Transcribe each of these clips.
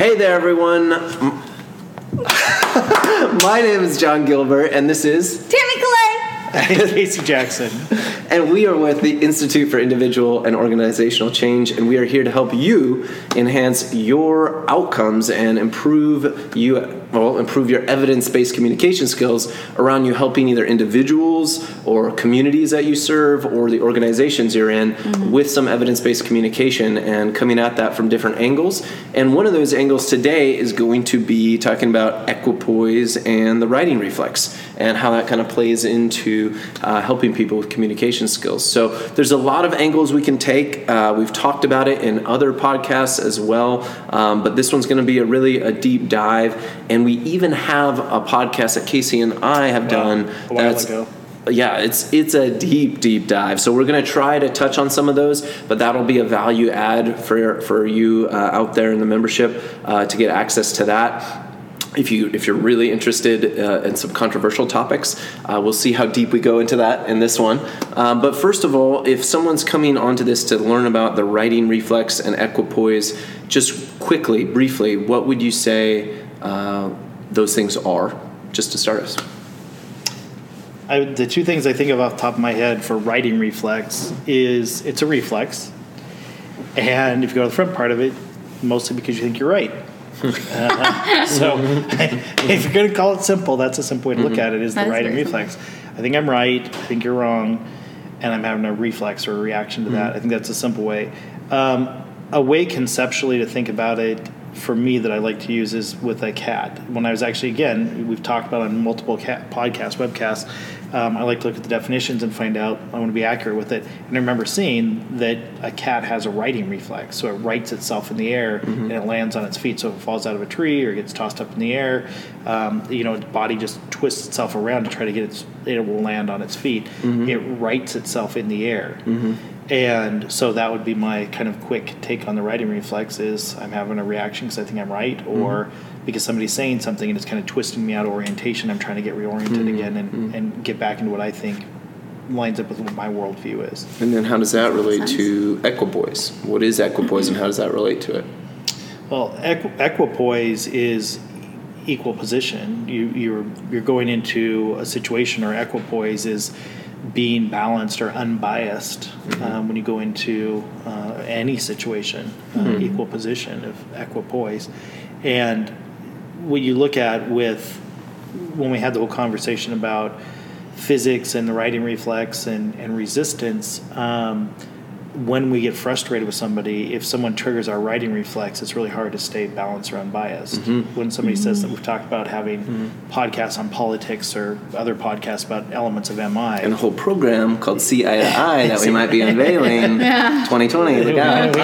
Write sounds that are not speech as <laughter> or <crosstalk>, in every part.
Hey there, everyone. <laughs> My name is John Gilbert, and this is, Tammy Clay. Casey Jackson. <laughs> and we are with the Institute for Individual and Organizational Change, and we are here to help you enhance your outcomes and improve you well improve your evidence-based communication skills around you helping either individuals or communities that you serve or the organizations you're in with some evidence-based communication and coming at that from different angles. And one of those angles today is going to be talking about equipoise and the righting reflex and how that kind of plays into uh, helping people with communication skills. So there's a lot of angles we can take. Uh, we've talked about it in other podcasts as well, um, but this one's going to be a really a deep dive. And we even have a podcast that Casey and I have done a while that's ago. yeah, it's it's a deep deep dive. So we're going to try to touch on some of those, but that'll be a value add for for you uh, out there in the membership uh, to get access to that. If you if you're really interested uh, in some controversial topics, uh, we'll see how deep we go into that in this one. Um, but first of all, if someone's coming onto this to learn about the righting reflex and equipoise, just quickly, briefly, what would you say uh, those things are, just to start us? I, the two things I think of off the top of my head for righting reflex is it's a reflex, and if you go to the front part of it, mostly because you think you're right. <laughs> Uh, so <laughs> if you're going to call it simple, that's a simple way to look at it is the righting very reflex. I think I'm right. I think you're wrong, and I'm having a reflex or a reaction to that. I think that's a simple way. Um, a way conceptually to think about it for me that I like to use is with a cat. When I was actually again, we've talked about on multiple cat podcasts, webcasts. Um, I like to look at the definitions and find out. I want to be accurate with it. And I remember seeing that a cat has a righting reflex, so it rights itself in the air and it lands on its feet. So if it falls out of a tree or gets tossed up in the air, um, you know, its body just twists itself around to try to get its. It will land on its feet. It rights itself in the air. And so that would be my kind of quick take on the righting reflex is I'm having a reaction because I think I'm right, mm-hmm. or because somebody's saying something and it's kind of twisting me out of orientation. I'm trying to get reoriented mm-hmm. again and, mm-hmm. and get back into what I think lines up with what my worldview is. And then how does that relate Sense. to equipoise? What is equipoise and <laughs> how does that relate to it? Well, equ- equipoise is equal position. You, you're you're going into a situation, or equipoise is being balanced or unbiased um, when you go into uh, any situation. Uh, Equal position of equipoise, and what you look at with when we had the whole conversation about physics and the righting reflex and, and resistance, um, when we get frustrated with somebody, if someone triggers our righting reflex, it's really hard to stay balanced or unbiased. Mm-hmm. When somebody says that mm-hmm. we've talked about having mm-hmm. podcasts on politics or other podcasts about elements of MI. And a whole program called CII that <laughs> <laughs> we might be unveiling 2020. Look out.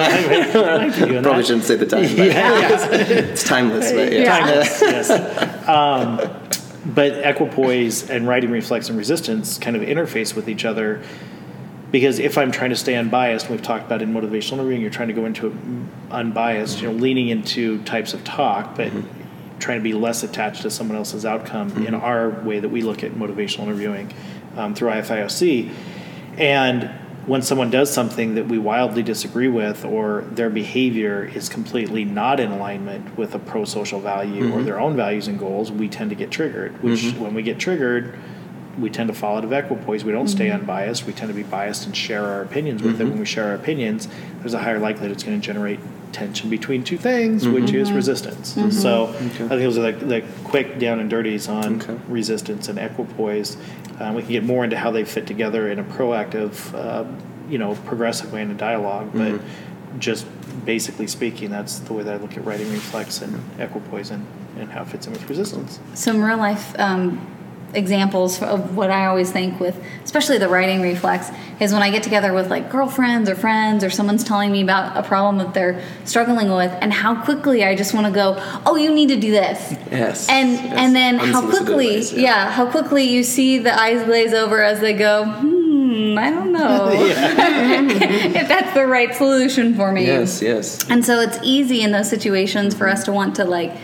Probably shouldn't say the time, but <laughs> it's timeless. But yeah. Yeah. Timeless, yes. Um, but equipoise and righting reflex and resistance kind of interface with each other because if I'm trying to stay unbiased, we've talked about in motivational interviewing, you're trying to go into it unbiased, you know, leaning into types of talk, but mm-hmm. trying to be less attached to someone else's outcome in mm-hmm. our way that we look at motivational interviewing um, through IFIOC. And when someone does something that we wildly disagree with, or their behavior is completely not in alignment with a pro social value or mm-hmm. their own values and goals, we tend to get triggered. Which, when we get triggered, we tend to fall out of equipoise. We don't stay mm-hmm. unbiased. We tend to be biased and share our opinions with it. Mm-hmm. When we share our opinions, there's a higher likelihood it's going to generate tension between two things, mm-hmm. which is resistance. So I think those are the, the quick down and dirties on Okay. resistance and equipoise. Um, we can get more into how they fit together in a proactive, uh, you know, progressive way in a dialogue. But just basically speaking, that's the way that I look at righting reflex and equipoise and, and how it fits in with resistance. Some real life um, examples of what I always think with, especially the righting reflex, is when I get together with like girlfriends or friends or someone's telling me about a problem that they're struggling with, and how quickly I just want to go, "Oh, you need to do this." Yes. And yes. and then how quickly, advice, yeah. how quickly you see the eyes glaze over as they go, "Hmm, I don't know <laughs> <laughs> if that's the right solution for me." Yes, yes. And so it's easy in those situations for us to want to like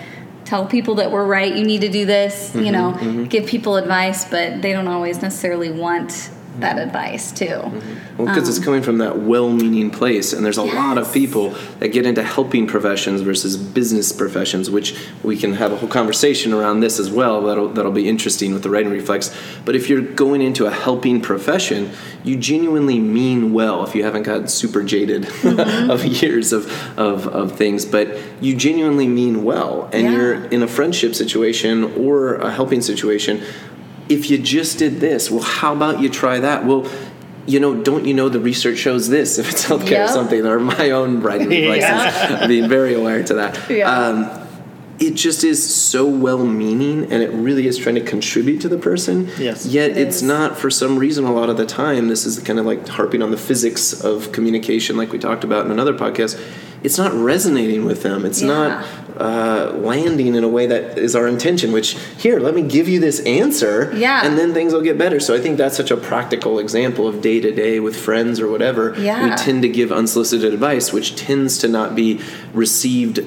tell people that we're right, you need to do this, you mm-hmm, know, mm-hmm. give people advice, but they don't always necessarily want that advice too. Mm-hmm. Well, because it's um, coming from that well-meaning place, and there's a lot of people that get into helping professions versus business professions, which we can have a whole conversation around this as well. That'll that'll be interesting with the righting reflex. But if you're going into a helping profession, you genuinely mean well. If you haven't gotten super jaded mm-hmm. <laughs> of years of, of of things, but you genuinely mean well, and Yeah. you're in a friendship situation or a helping situation if you just did this, well, how about you try that? Well, you know, don't you know the research shows this <laughs> if it's healthcare Yeah. or something, or my own righting <laughs> reflexes, being very aware to that. Yeah. Um, it just is so well meaning and it really is trying to contribute to the person. Yes. Yet It it's is. not for some reason a lot of the time. This is kind of like harping on the physics of communication, like we talked about in another podcast. It's not resonating with them. It's Yeah. not uh, landing in a way that is our intention. Which here, let me give you this answer, Yeah. and then things will get better. So I think that's such a practical example of day to day with friends or whatever. Yeah. We tend to give unsolicited advice, which tends to not be received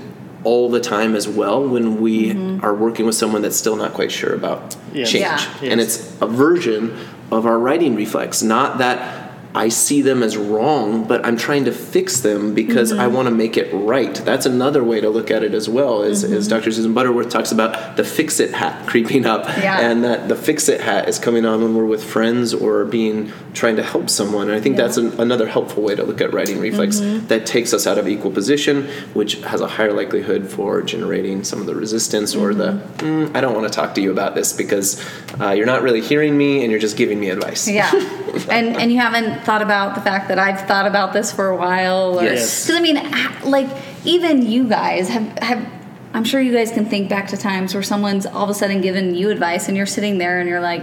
all the time as well when we are working with someone that's still not quite sure about Yes. change. Yeah. And Yes. it's a version of our righting reflex, not that I see them as wrong, but I'm trying to fix them because I want to make it right. That's another way to look at it as well. Is, is Dr. Susan Butterworth talks about the fix it hat creeping up, Yeah. and that the fix it hat is coming on when we're with friends or being trying to help someone. And I think Yeah. that's an, another helpful way to look at righting reflex that takes us out of equal position, which has a higher likelihood for generating some of the resistance or the mm, I don't want to talk to you about this because uh, you're not really hearing me and you're just giving me advice. Yeah, <laughs> and and you haven't thought about the fact that I've thought about this for a while, or Yes. because I mean, like even you guys have have. I'm sure you guys can think back to times where someone's all of a sudden given you advice, and you're sitting there and you're like,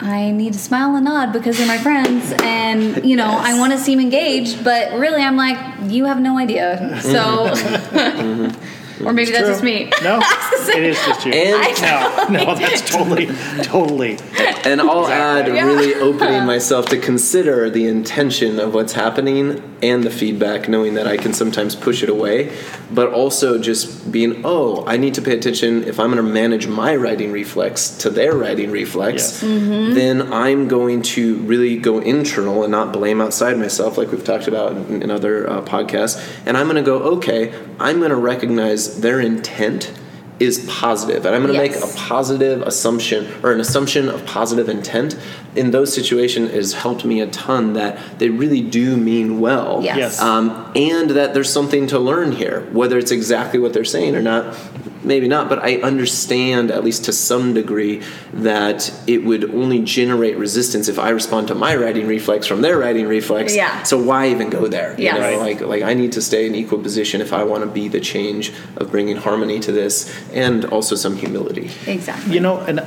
I need to smile and nod because they're my friends, and you know I want to seem engaged, but really I'm like, you have no idea. So, <laughs> mm-hmm. <laughs> or maybe that's True. just me. No, <laughs> it is just you. And- no, no, <laughs> that's totally, totally. And I'll add Yeah. really opening <laughs> myself to consider the intention of what's happening and the feedback, knowing that I can sometimes push it away, but also just being, oh, I need to pay attention if I'm going to manage my righting reflex to their righting reflex, Yes. then I'm going to really go internal and not blame outside myself, like we've talked about in, in other uh, podcasts. And I'm going to go, okay, I'm going to recognize their intent is positive, and I'm going to make a positive assumption or an assumption of positive intent in those situations has helped me a ton that they really do mean well Yes. Yes. um, and that there's something to learn here whether it's exactly what they're saying or not maybe not but i understand at least to some degree that it would only generate resistance if i respond to my righting reflex from their righting reflex Yeah. so why even go there you Yes. know Right. like like i need to stay in equal position if i want to be the change of bringing harmony to this and also some humility Exactly. You know, and uh,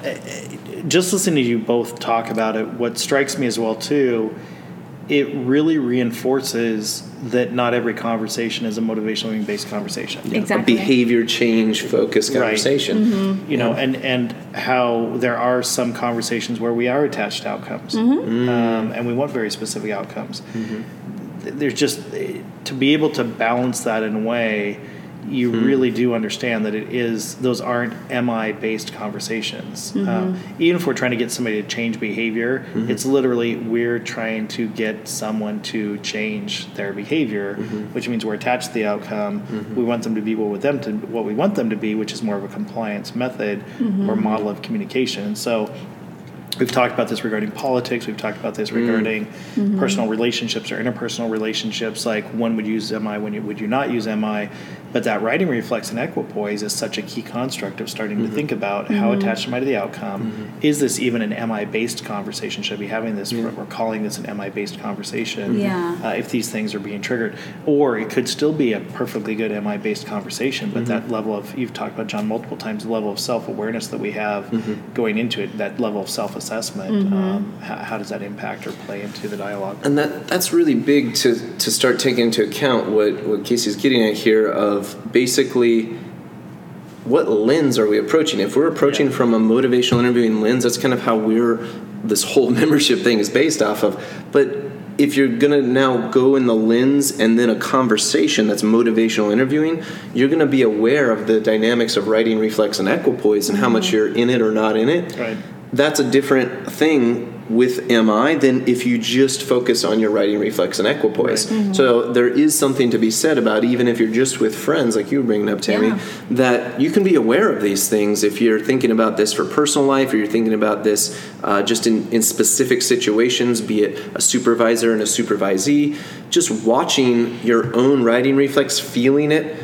just listening to you both talk about it, what strikes me as well too, it really reinforces that not every conversation is a motivationally based conversation. Exactly. a behavior change focused Right. conversation You know, and and how there are some conversations where we are attached to outcomes, Mm-hmm. um, and we want very specific outcomes. Th- There's just to be able to balance that in a way. You hmm. really do understand that it is; those aren't MI based conversations. Um, mm-hmm. even if we're trying to get somebody to change behavior, mm-hmm. it's literally we're trying to get someone to change their behavior, mm-hmm. which means we're attached to the outcome. We want them to be what with them to what we want them to be, which is more of a compliance method or model of communication. So we've talked about this regarding politics. We've talked about this mm. regarding personal relationships or interpersonal relationships. Like when would you use MI, when you, would you not use MI? But that righting reflex and equipoise is such a key construct of starting to mm-hmm. think about how mm-hmm. attached am I to the outcome? Mm-hmm. Is this even an MI based conversation? Should I be having this? We're calling this an MI based conversation. Yeah. Uh, if these things are being triggered, or it could still be a perfectly good MI based conversation, but that level of you've talked about John multiple times, the level of self awareness that we have going into it, that level of self assessment, um, how, how does that impact or play into the dialogue? And that that's really big to to start taking into account what what Casey's getting at here of basically what lens are we approaching? If we're approaching Yeah. from a motivational interviewing lens, that's kind of how we're this whole <laughs> membership thing is based off of. But if you're gonna now go in the lens and then a conversation that's motivational interviewing, you're gonna be aware of the dynamics of righting reflex and equipoise and how mm-hmm. much you're in it or not in it Right. that's a different thing with MI than if you just focus on your righting reflex and equipoise. Right. So there is something to be said about even if you're just with friends, like you were bringing up, Tammy, Yeah. that you can be aware of these things if you're thinking about this for personal life or you're thinking about this uh, just in, in specific situations, be it a supervisor and a supervisee, just watching your own righting reflex, feeling it,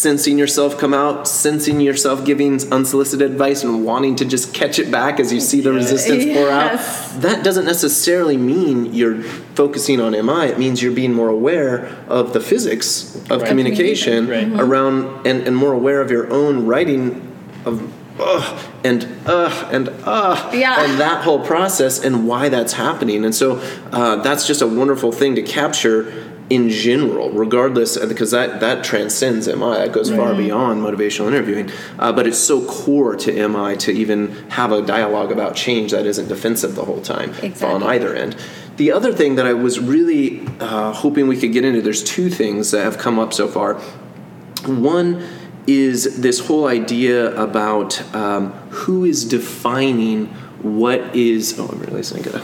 sensing yourself come out, sensing yourself giving unsolicited advice and wanting to just catch it back as you see the Yeah. resistance pour out, that doesn't necessarily mean you're focusing on MI. It means you're being more aware of the physics of Right. communication Right. Mhm. around and, and more aware of your own righting of ugh and ugh and ugh Yeah. and that whole process and why that's happening. And so uh, that's just a wonderful thing to capture in general, regardless, because that, that transcends MI. That goes far beyond motivational interviewing. Uh, but it's so core to MI to even have a dialogue about change that isn't defensive the whole time on either end. The other thing that I was really uh, hoping we could get into, there's two things that have come up so far. One is this whole idea about um, who is defining what is. Oh, I'm realizing I <laughs> gotta.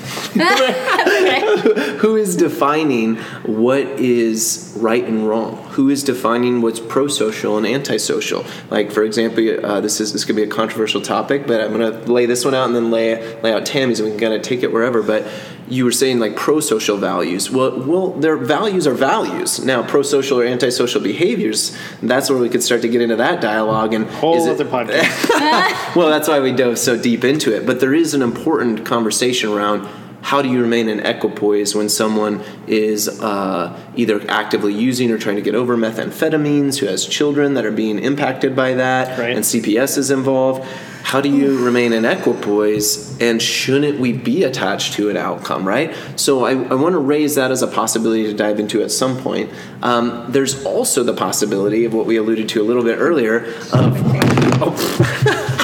who is defining what is right and wrong? Who is defining what's pro-social and antisocial? Like, for example, uh, this is this could be a controversial topic, but I'm going to lay this one out and then lay lay out Tammy's, and we can kind of take it wherever. But you were saying like pro-social values. Well, well, their values are values. Now, pro-social or antisocial behaviors. That's where we could start to get into that dialogue and Whole is it- other podcast. <laughs> well, that's why we dove so deep into it. But there is an important conversation around how do you remain in equipoise when someone is uh, either actively using or trying to get over methamphetamines, who has children that are being impacted by that, Right. and CPS is involved. How do you remain in equipoise, and shouldn't we be attached to an outcome, right? So I, I want to raise that as a possibility to dive into at some point. Um, there's also the possibility of what we alluded to a little bit earlier of <laughs>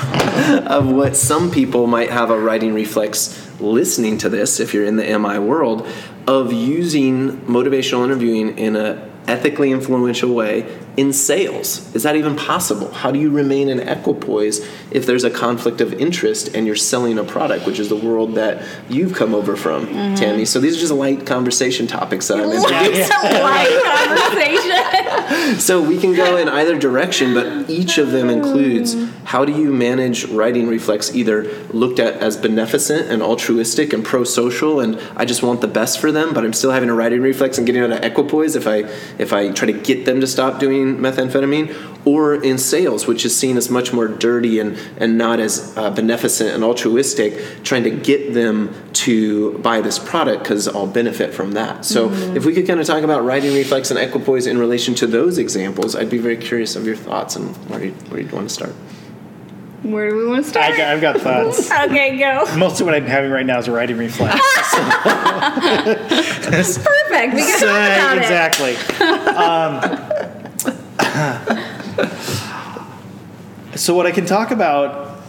of what some people might have a righting reflex listening to this if you're in the MI world of using motivational interviewing in a ethically influential way in sales. Is that even possible? How do you remain in equipoise if there's a conflict of interest and you're selling a product, which is the world that you've come over from, mm-hmm. Tammy? So these are just light conversation topics that I'm introducing. Light conversation. <laughs> So we can go in either direction, but each of them includes how do you manage righting reflex either looked at as beneficent and altruistic and pro-social and I just want the best for them, but I'm still having a righting reflex and getting out of equipoise if I if I try to get them to stop doing methamphetamine, or in sales, which is seen as much more dirty and and not as uh, beneficent and altruistic, trying to get them to buy this product because I'll benefit from that. So if we could kind of talk about righting reflex and equipoise in relation to those examples, I'd be very curious of your thoughts and where you, where you'd want to start. Where do we want to I start? got, I've got thoughts. <laughs> okay, go. Most of what I'm having right now is a righting reflex. It's <laughs> perfect. We can So, talk about it. exactly. Um, <laughs> so, what I can talk about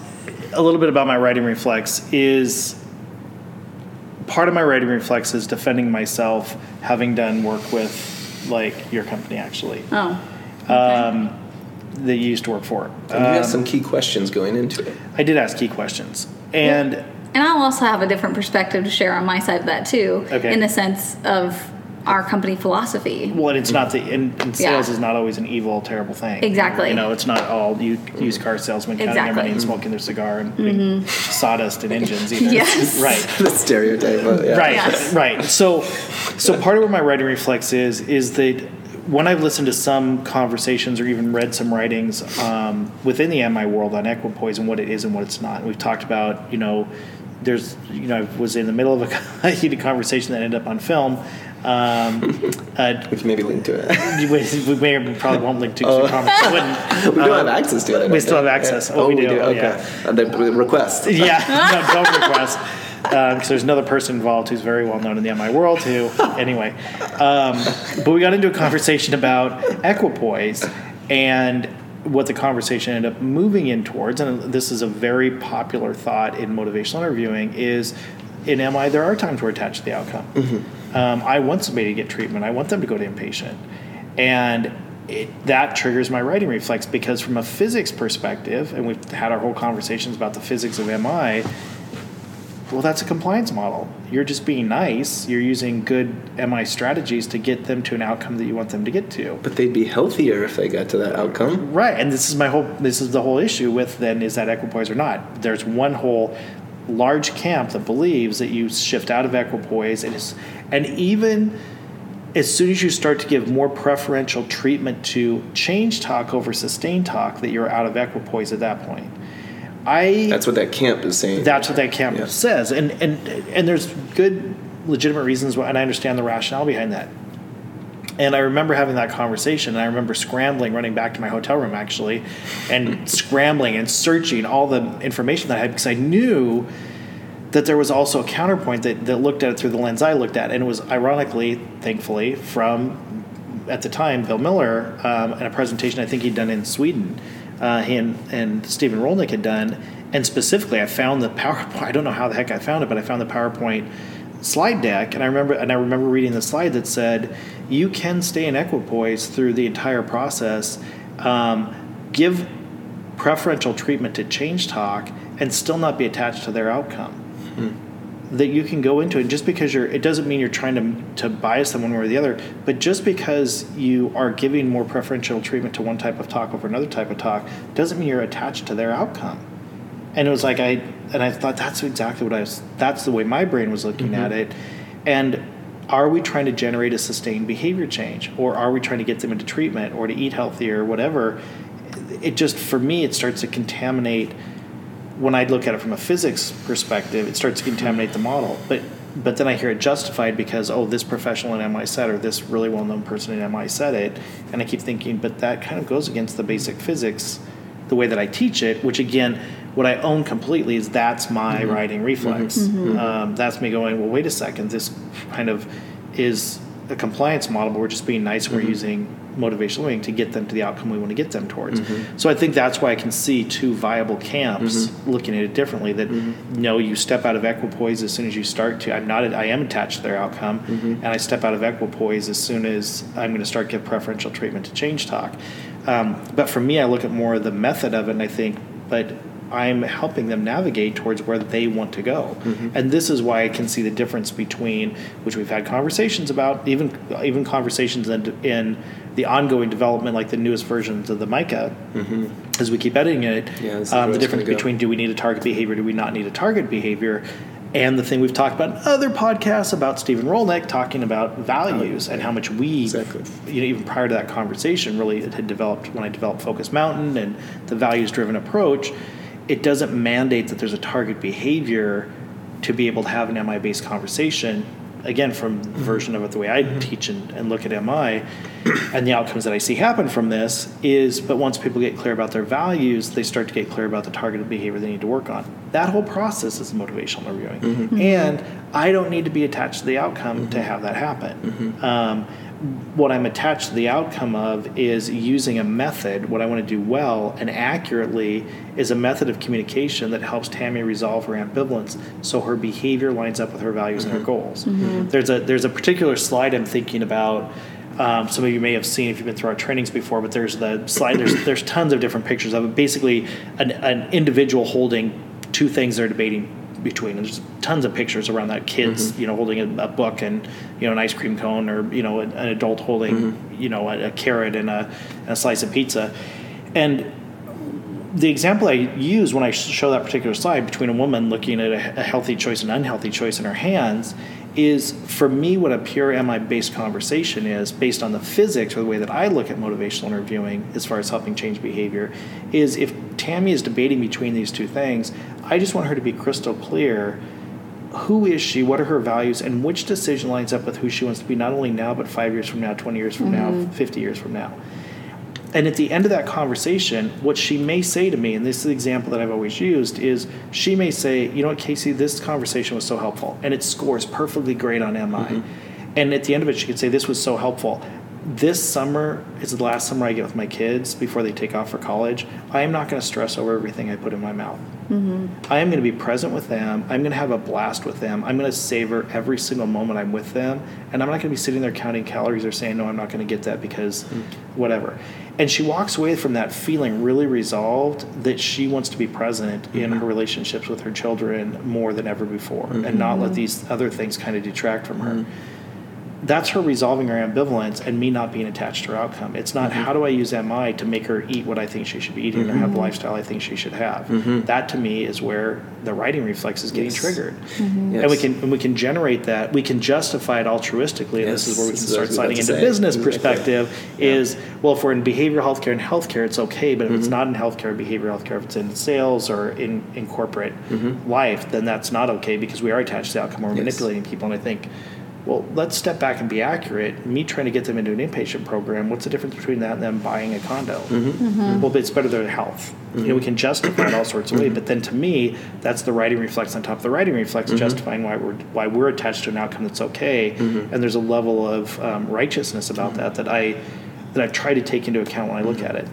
a little bit about my righting reflex is part of my righting reflex is defending myself, having done work with like your company actually Oh. um, that you used to work for. And you have Um, some key questions going into it. I did ask key questions, and And I'll also have a different perspective to share on my side of that too, Okay. in the sense of our company philosophy. well, it's not the in, in sales Yeah. is not always an evil, terrible thing. Exactly. You know, it's not all you used car salesmen counting their money and smoking their cigar and putting sawdust and engines. Either. Yes. <laughs> Right. <laughs> the stereotype, yeah. Right, Yes. right. So, so part of where my righting reflex is is that when I've listened to some conversations or even read some writings um, within the MI world on equipoise and what it is and what it's not, we've talked about you know. There's, you know, I was in the middle of a <laughs> heated conversation that ended up on film. Um, <laughs> uh, We can maybe link to it. <laughs> we, may or probably won't link to it. we promised we we don't have access to it. We still have access. Yeah. Oh, Oh, we we do. do. Oh, Okay. yeah. Uh, the the request. Yeah, no, don't request. Because there's another person involved who's very well known in the MI world who, <laughs> anyway. Um, but we got into a conversation about equipoise and what the conversation ended up moving in towards, and this is a very popular thought in motivational interviewing, is in MI there are times we're attached to the outcome. Um, I want somebody to get treatment. I want them to go to inpatient, and it, that triggers my righting reflex because from a physics perspective, and we've had our whole conversations about the physics of MI well, that's a compliance model. You're just being nice. You're using good MI strategies to get them to an outcome that you want them to get to. But they'd be healthier if they got to that outcome. Right, and this is my whole. This is the whole issue with then is that equipoise or not? There's one whole large camp that believes that you shift out of equipoise and is, and even as soon as you start to give more preferential treatment to change talk over sustained talk, that you're out of equipoise at that point. I That's what that camp is saying. that's what that camp Yeah. says, and and and there's good, legitimate reasons why, and I understand the rationale behind that. And I remember having that conversation, and I remember scrambling, running back to my hotel room actually, and scrambling and searching all the information that I had because I knew that there was also a counterpoint that, that looked at it through the lens I looked at, and it was ironically, thankfully, from at the time Bill Miller um, in a presentation I think he'd done in Sweden. Uh, he and, and Stephen Rollnick had done, and specifically, I found the PowerPoint. <laughs> I don't know how the heck I found it, but I found the PowerPoint slide deck, and I remember and I remember reading the slide that said you can stay in equipoise through the entire process, um, give preferential treatment to change talk, and still not be attached to their outcome that you can go into it. Just because you're it doesn't mean you're trying to, to bias them one way or the other but just because you are giving more preferential treatment to one type of talk over another type of talk doesn't mean you're attached to their outcome. And it was like i and i thought that's exactly what i was that's the way my brain was looking at mm-hmm. it. And are we trying to generate a sustained behavior change? Or are we trying to get them into treatment or to eat healthier or whatever? It just for me it starts to contaminate when I look at it from a physics perspective, it starts to contaminate the model. But but then I hear it justified because oh, this professional in MI said or this really well-known person in MI said it, and I keep thinking, but that kind of goes against the basic physics, the way that I teach it. Which again, what I own completely is that's my mm-hmm. righting reflex. Mm-hmm. Mm-hmm. Um, that's me going, well, wait a second, this kind of is a compliance model, but we're just being nice. and We're mm-hmm. using motivational learning to get them to the outcome we want to get them towards. Mm-hmm. So I think that's why I can see two viable camps mm-hmm. looking at it differently. That no, you step out of equipoise as soon as you start to. I'm not. I am attached to their outcome, and I step out of equipoise as soon as I'm going to start give preferential treatment to change talk. Um, but for me, I look at more of the method of it, and I think, but I'm helping them navigate towards where they want to go. And this is why I can see the difference between which we've had conversations about, even even conversations in, in the ongoing development, like the newest versions of the Mica, as we keep editing it. Yeah, um, the difference between do we need a target behavior, do we not need a target behavior, and the thing we've talked about in other podcasts about Stephen Rollnick talking about values and how much we Exactly. you know, even prior to that conversation, really it had developed when I developed Focus Mountain and the values driven approach. It doesn't mandate that there's a target behavior to be able to have an MI based conversation. Again, from the version of it the way I mm-hmm. teach and, and look at MI, and the outcomes that I see happen from this is, but once people get clear about their values, they start to get clear about the targeted behavior they need to work on. That whole process is motivational reviewing, mm-hmm. and I don't need to be attached to the outcome to have that happen. Um, what I'm attached to the outcome of is using a method. What I want to do well and accurately is a method of communication that helps Tammy resolve her ambivalence, so her behavior lines up with her values and her goals. There's a there's a particular slide I'm thinking about. Um, some of you may have seen if you've been through our trainings before, but there's the slide. There's there's tons of different pictures of it. Basically, an, an individual holding two things they're debating between. And there's tons of pictures around that kids, mm-hmm. you know, holding a, a book and you know an ice cream cone, or you know an, an adult holding mm-hmm. you know a, a carrot and a, and a slice of pizza, and the example I use when I show that particular slide between a woman looking at a, a healthy choice and unhealthy choice in her hands is for me what a pure MI based conversation is based on the physics or the way that I look at motivational interviewing as far as helping change behavior is if Tammy is debating between these two things, I just want her to be crystal clear who is she, what are her values, and which decision lines up with who she wants to be not only now but 5 years from now, 20 years from now, mm-hmm. 50 years from now. And at the end of that conversation, what she may say to me, and this is the example that I've always used, is she may say, you know what, Casey, this conversation was so helpful. And it scores perfectly great on MI. Mm-hmm. And at the end of it, she could say, this was so helpful. This summer is the last summer I get with my kids before they take off for college. I am not going to stress over everything I put in my mouth. Mm-hmm. I am going to be present with them. I'm going to have a blast with them. I'm going to savor every single moment I'm with them. And I'm not going to be sitting there counting calories or saying, no, I'm not going to get that because mm-hmm. whatever. And she walks away from that feeling really resolved that she wants to be present mm-hmm. in her relationships with her children more than ever before and not let mm-hmm. these other things kind of detract from her mm-hmm that's her resolving her ambivalence and me not being attached to her outcome. It's not mm-hmm. how do I use MI to make her eat what I think she should be eating mm-hmm. or have the mm-hmm. lifestyle I think she should have. Mm-hmm. That to me is where the righting reflex is getting yes. triggered, mm-hmm. yes. and we can and we can generate that. We can justify it altruistically. And yes. this is where we can start sliding into business perspective. Is well, if we're in behavioral healthcare and healthcare, it's okay. But if it's mm-hmm. not in healthcare, behavioral healthcare, if it's in sales or in in corporate life, then that's not okay because we are attached to the outcome. We're manipulating people, and I think well, let's step back and be accurate. Me trying to get them into an inpatient program, what's the difference between that and them buying a condo? Mm-hmm. Mm-hmm. Well, it's better their health. Mm-hmm. You know, we can justify it all sorts of ways, but then to me, that's the righting reflex on top of the righting reflex, mm-hmm. justifying why we're why we're attached to an outcome that's okay, mm-hmm. and there's a level of um, righteousness about that that I that I try to take into account when I look mm-hmm. at it.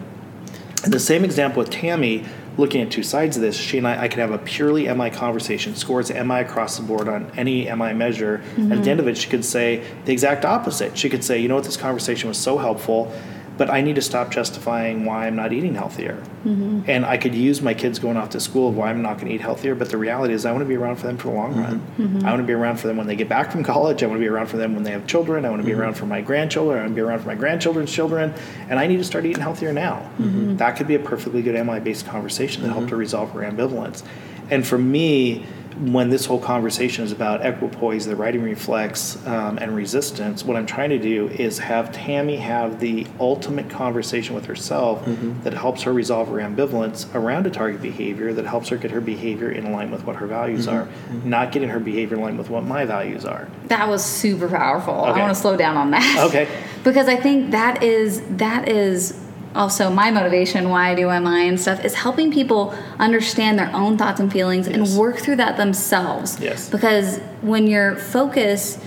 And the same example with Tammy, looking at two sides of this, she and I, I could have a purely MI conversation, scores MI across the board on any MI measure. Mm-hmm. And at the end of it, she could say the exact opposite. She could say, you know what, this conversation was so helpful but I need to stop justifying why I'm not eating healthier. Mm-hmm. And I could use my kids going off to school of why I'm not going to eat healthier, but the reality is I want to be around for them for the long mm-hmm. run. Mm-hmm. I want to be around for them when they get back from college. I want to be around for them when they have children. I want to be mm-hmm. around for my grandchildren. I want to be around for my grandchildren's children. And I need to start eating healthier now. Mm-hmm. That could be a perfectly good MI based conversation that helped mm-hmm. to resolve her ambivalence. And for me, when this whole conversation is about equipoise, the righting reflex, um, and resistance, what I'm trying to do is have Tammy have the ultimate conversation with herself mm-hmm. that helps her resolve her ambivalence around a target behavior, that helps her get her behavior in line with what her values mm-hmm. are, mm-hmm. not getting her behavior in line with what my values are. That was super powerful. Okay. I want to slow down on that. Okay. <laughs> because I think that is that is also my motivation why I do MI and stuff is helping people understand their own thoughts and feelings yes. and work through that themselves. Yes. Because when your focus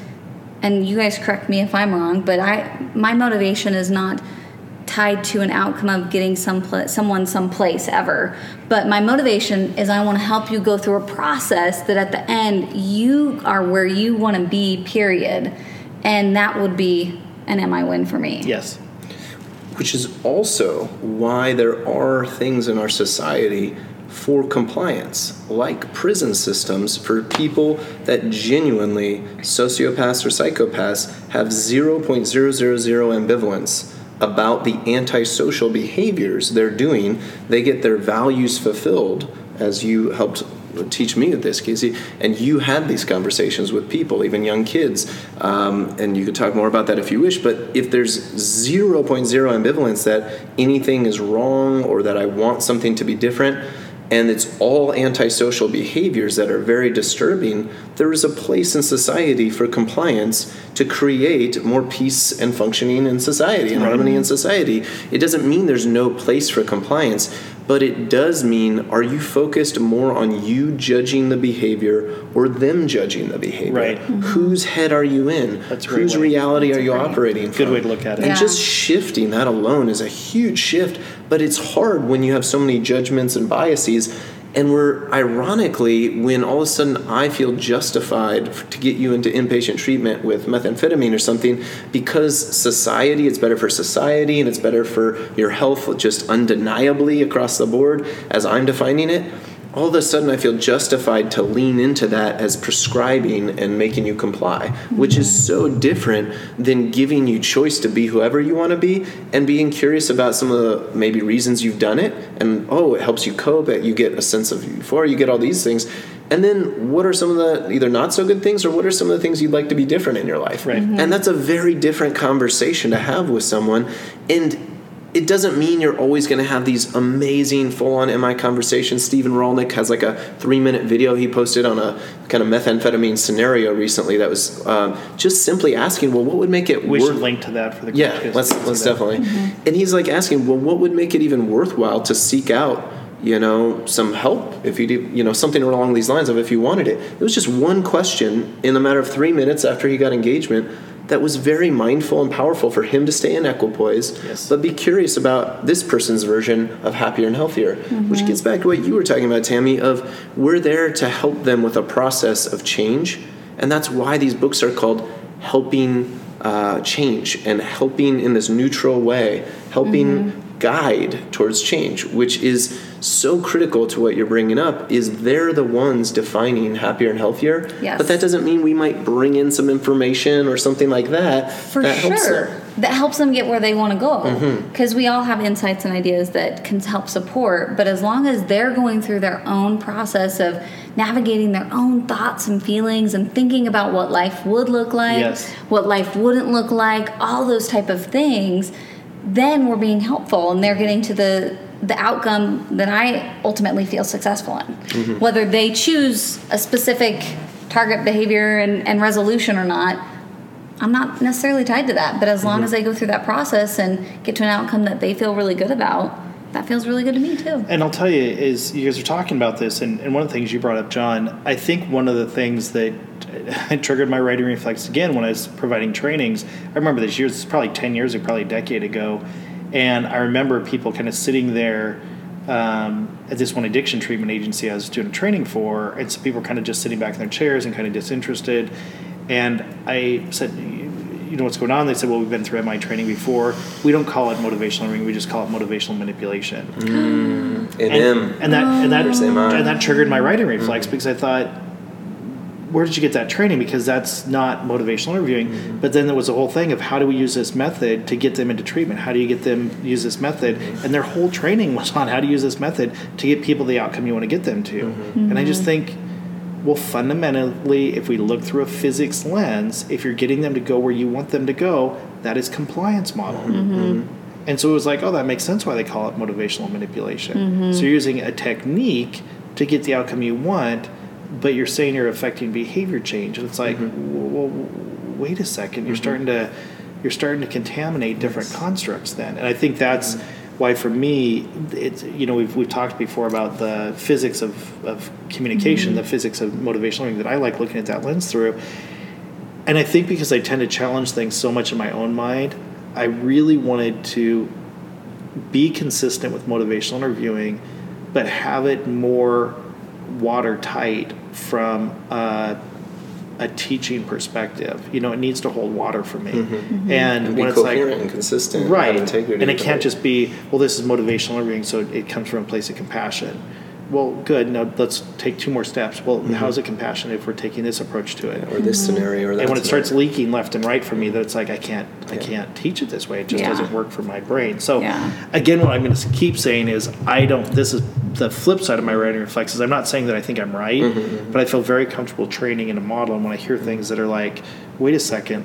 and you guys correct me if I'm wrong, but I my motivation is not tied to an outcome of getting some pl- someone someplace ever. But my motivation is I want to help you go through a process that at the end you are where you want to be, period. And that would be an MI win for me. Yes which is also why there are things in our society for compliance, like prison systems for people that genuinely, sociopaths or psychopaths, have 0.000 ambivalence about the antisocial behaviors they're doing. They get their values fulfilled, as you helped teach me at this, Casey. And you had these conversations with people, even young kids. Um, and you could talk more about that if you wish. But if there's 0.0 ambivalence that anything is wrong or that I want something to be different, and it's all antisocial behaviors that are very disturbing, there is a place in society for compliance to create more peace and functioning in society and harmony in society. It doesn't mean there's no place for compliance, but it does mean are you focused more on you judging the behavior or them judging the behavior? Right. Mm-hmm. Whose head are you in? That's Whose reality are you operating Good from? way to look at it. And yeah. just shifting that alone is a huge shift, but it's hard when you have so many judgments and biases and we're ironically when all of a sudden I feel justified to get you into inpatient treatment with methamphetamine or something because society, it's better for society and it's better for your health just undeniably across the board as I'm defining it all of a sudden I feel justified to lean into that as prescribing and making you comply, which is so different than giving you choice to be whoever you want to be and being curious about some of the maybe reasons you've done it and oh it helps you cope, you get a sense of euphoria, you get all these things. And then what are some of the either not so good things or what are some of the things you'd like to be different in your life? Right. Mm-hmm. And that's a very different conversation to have with someone. And it doesn't mean you're always going to have these amazing full-on MI conversations. Stephen Rollnick has like a three-minute video he posted on a kind of methamphetamine scenario recently that was um, just simply asking, well, what would make it? We worth- should link to that for the yeah. Let's let's definitely. Mm-hmm. And he's like asking, well, what would make it even worthwhile to seek out? you know some help if you do you know something along these lines of if you wanted it it was just one question in a matter of three minutes after he got engagement that was very mindful and powerful for him to stay in equipoise, Yes. but be curious about this person's version of happier and healthier, which gets back to what you were talking about, Tammy, of we're there to help them with a process of change. And that's why these books are called Helping uh, Change and helping in this neutral way, helping guide towards change, which is so critical to what you're bringing up is they're the ones defining happier and healthier Yes. but that doesn't mean we might bring in some information or something like that For that helps sure. them. That helps them get where they want to go. Mm-hmm. Because we all have insights and ideas that can help support. But as long as they're going through their own process of navigating their own thoughts and feelings and thinking about what life would look like, Yes. what life wouldn't look like, all those type of things, then we're being helpful and they're getting to the the outcome that I ultimately feel successful in. Mm-hmm. Whether they choose a specific target behavior and, and resolution or not, I'm not necessarily tied to that, but as long as they go through that process and get to an outcome that they feel really good about, that feels really good to me too. And I'll tell you, is you guys are talking about this, and, and one of the things you brought up, John, I think one of the things that <laughs> triggered my righting reflex again when I was providing trainings, I remember this years, it's probably 10 years ago, probably a decade ago, and I remember people kind of sitting there um, at this one addiction treatment agency I was doing a training for, and so people were kind of just sitting back in their chairs and kind of disinterested. And I said, you know what's going on? They said, well, we've been through MI training before. We don't call it motivational learning. We just call it motivational manipulation in and, him and that and that Same on. and that triggered my righting reflex because I thought, where did you get that training? Because that's not motivational interviewing. Mm-hmm. But then there was a whole thing of how do we use this method to get them into treatment? How do you get them use this method? And their whole training <laughs> was on how to use this method to get people the outcome you want to get them to. Mm-hmm. And I just mm-hmm. think. Well, fundamentally, if we look through a physics lens, if you're getting them to go where you want them to go, that is compliance model. And so it was like, oh, that makes sense why they call it motivational manipulation. So you're using a technique to get the outcome you want, but you're saying you're affecting behavior change. And it's like, mm-hmm. well, wait a 2nd You're mm-hmm. starting to you're starting to contaminate different constructs then. And I think that's mm-hmm. why for me it's you know we've, we've talked before about the physics of, of communication the physics of motivational learning that i like looking at that lens through and I think because I tend to challenge things so much in my own mind, I really wanted to be consistent with motivational interviewing, but have it more watertight from a, a teaching perspective. You know, it needs to hold water for me. Mm-hmm. Mm-hmm. And, and be when it's coherent like, and consistent right, have and it can't just be, well, this is motivational interviewing, so it comes from a place of compassion. Well, good. Now let's take two more steps. Well, Mm-hmm. how is it compassionate if we're taking this approach to it? or this scenario or that and when it scenario. starts leaking left and right for me that it's like i can't i can't teach it this way it just Yeah. doesn't work for my brain so Yeah. again what i'm going to keep saying is i don't this is the flip side of my righting reflexes. i'm not saying that i think i'm right Mm-hmm, but i feel very comfortable training in a model and when i hear things that are like wait a second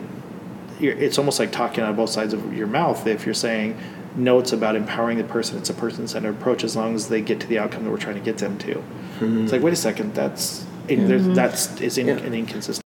you're, it's almost like talking out of both sides of your mouth if you're saying no it's about empowering the person. It's a person-centered approach as long as they get to the outcome that we're trying to get them to. It's hmm. like wait a second that's there's mm-hmm. that's is in, Yeah. an inconsistent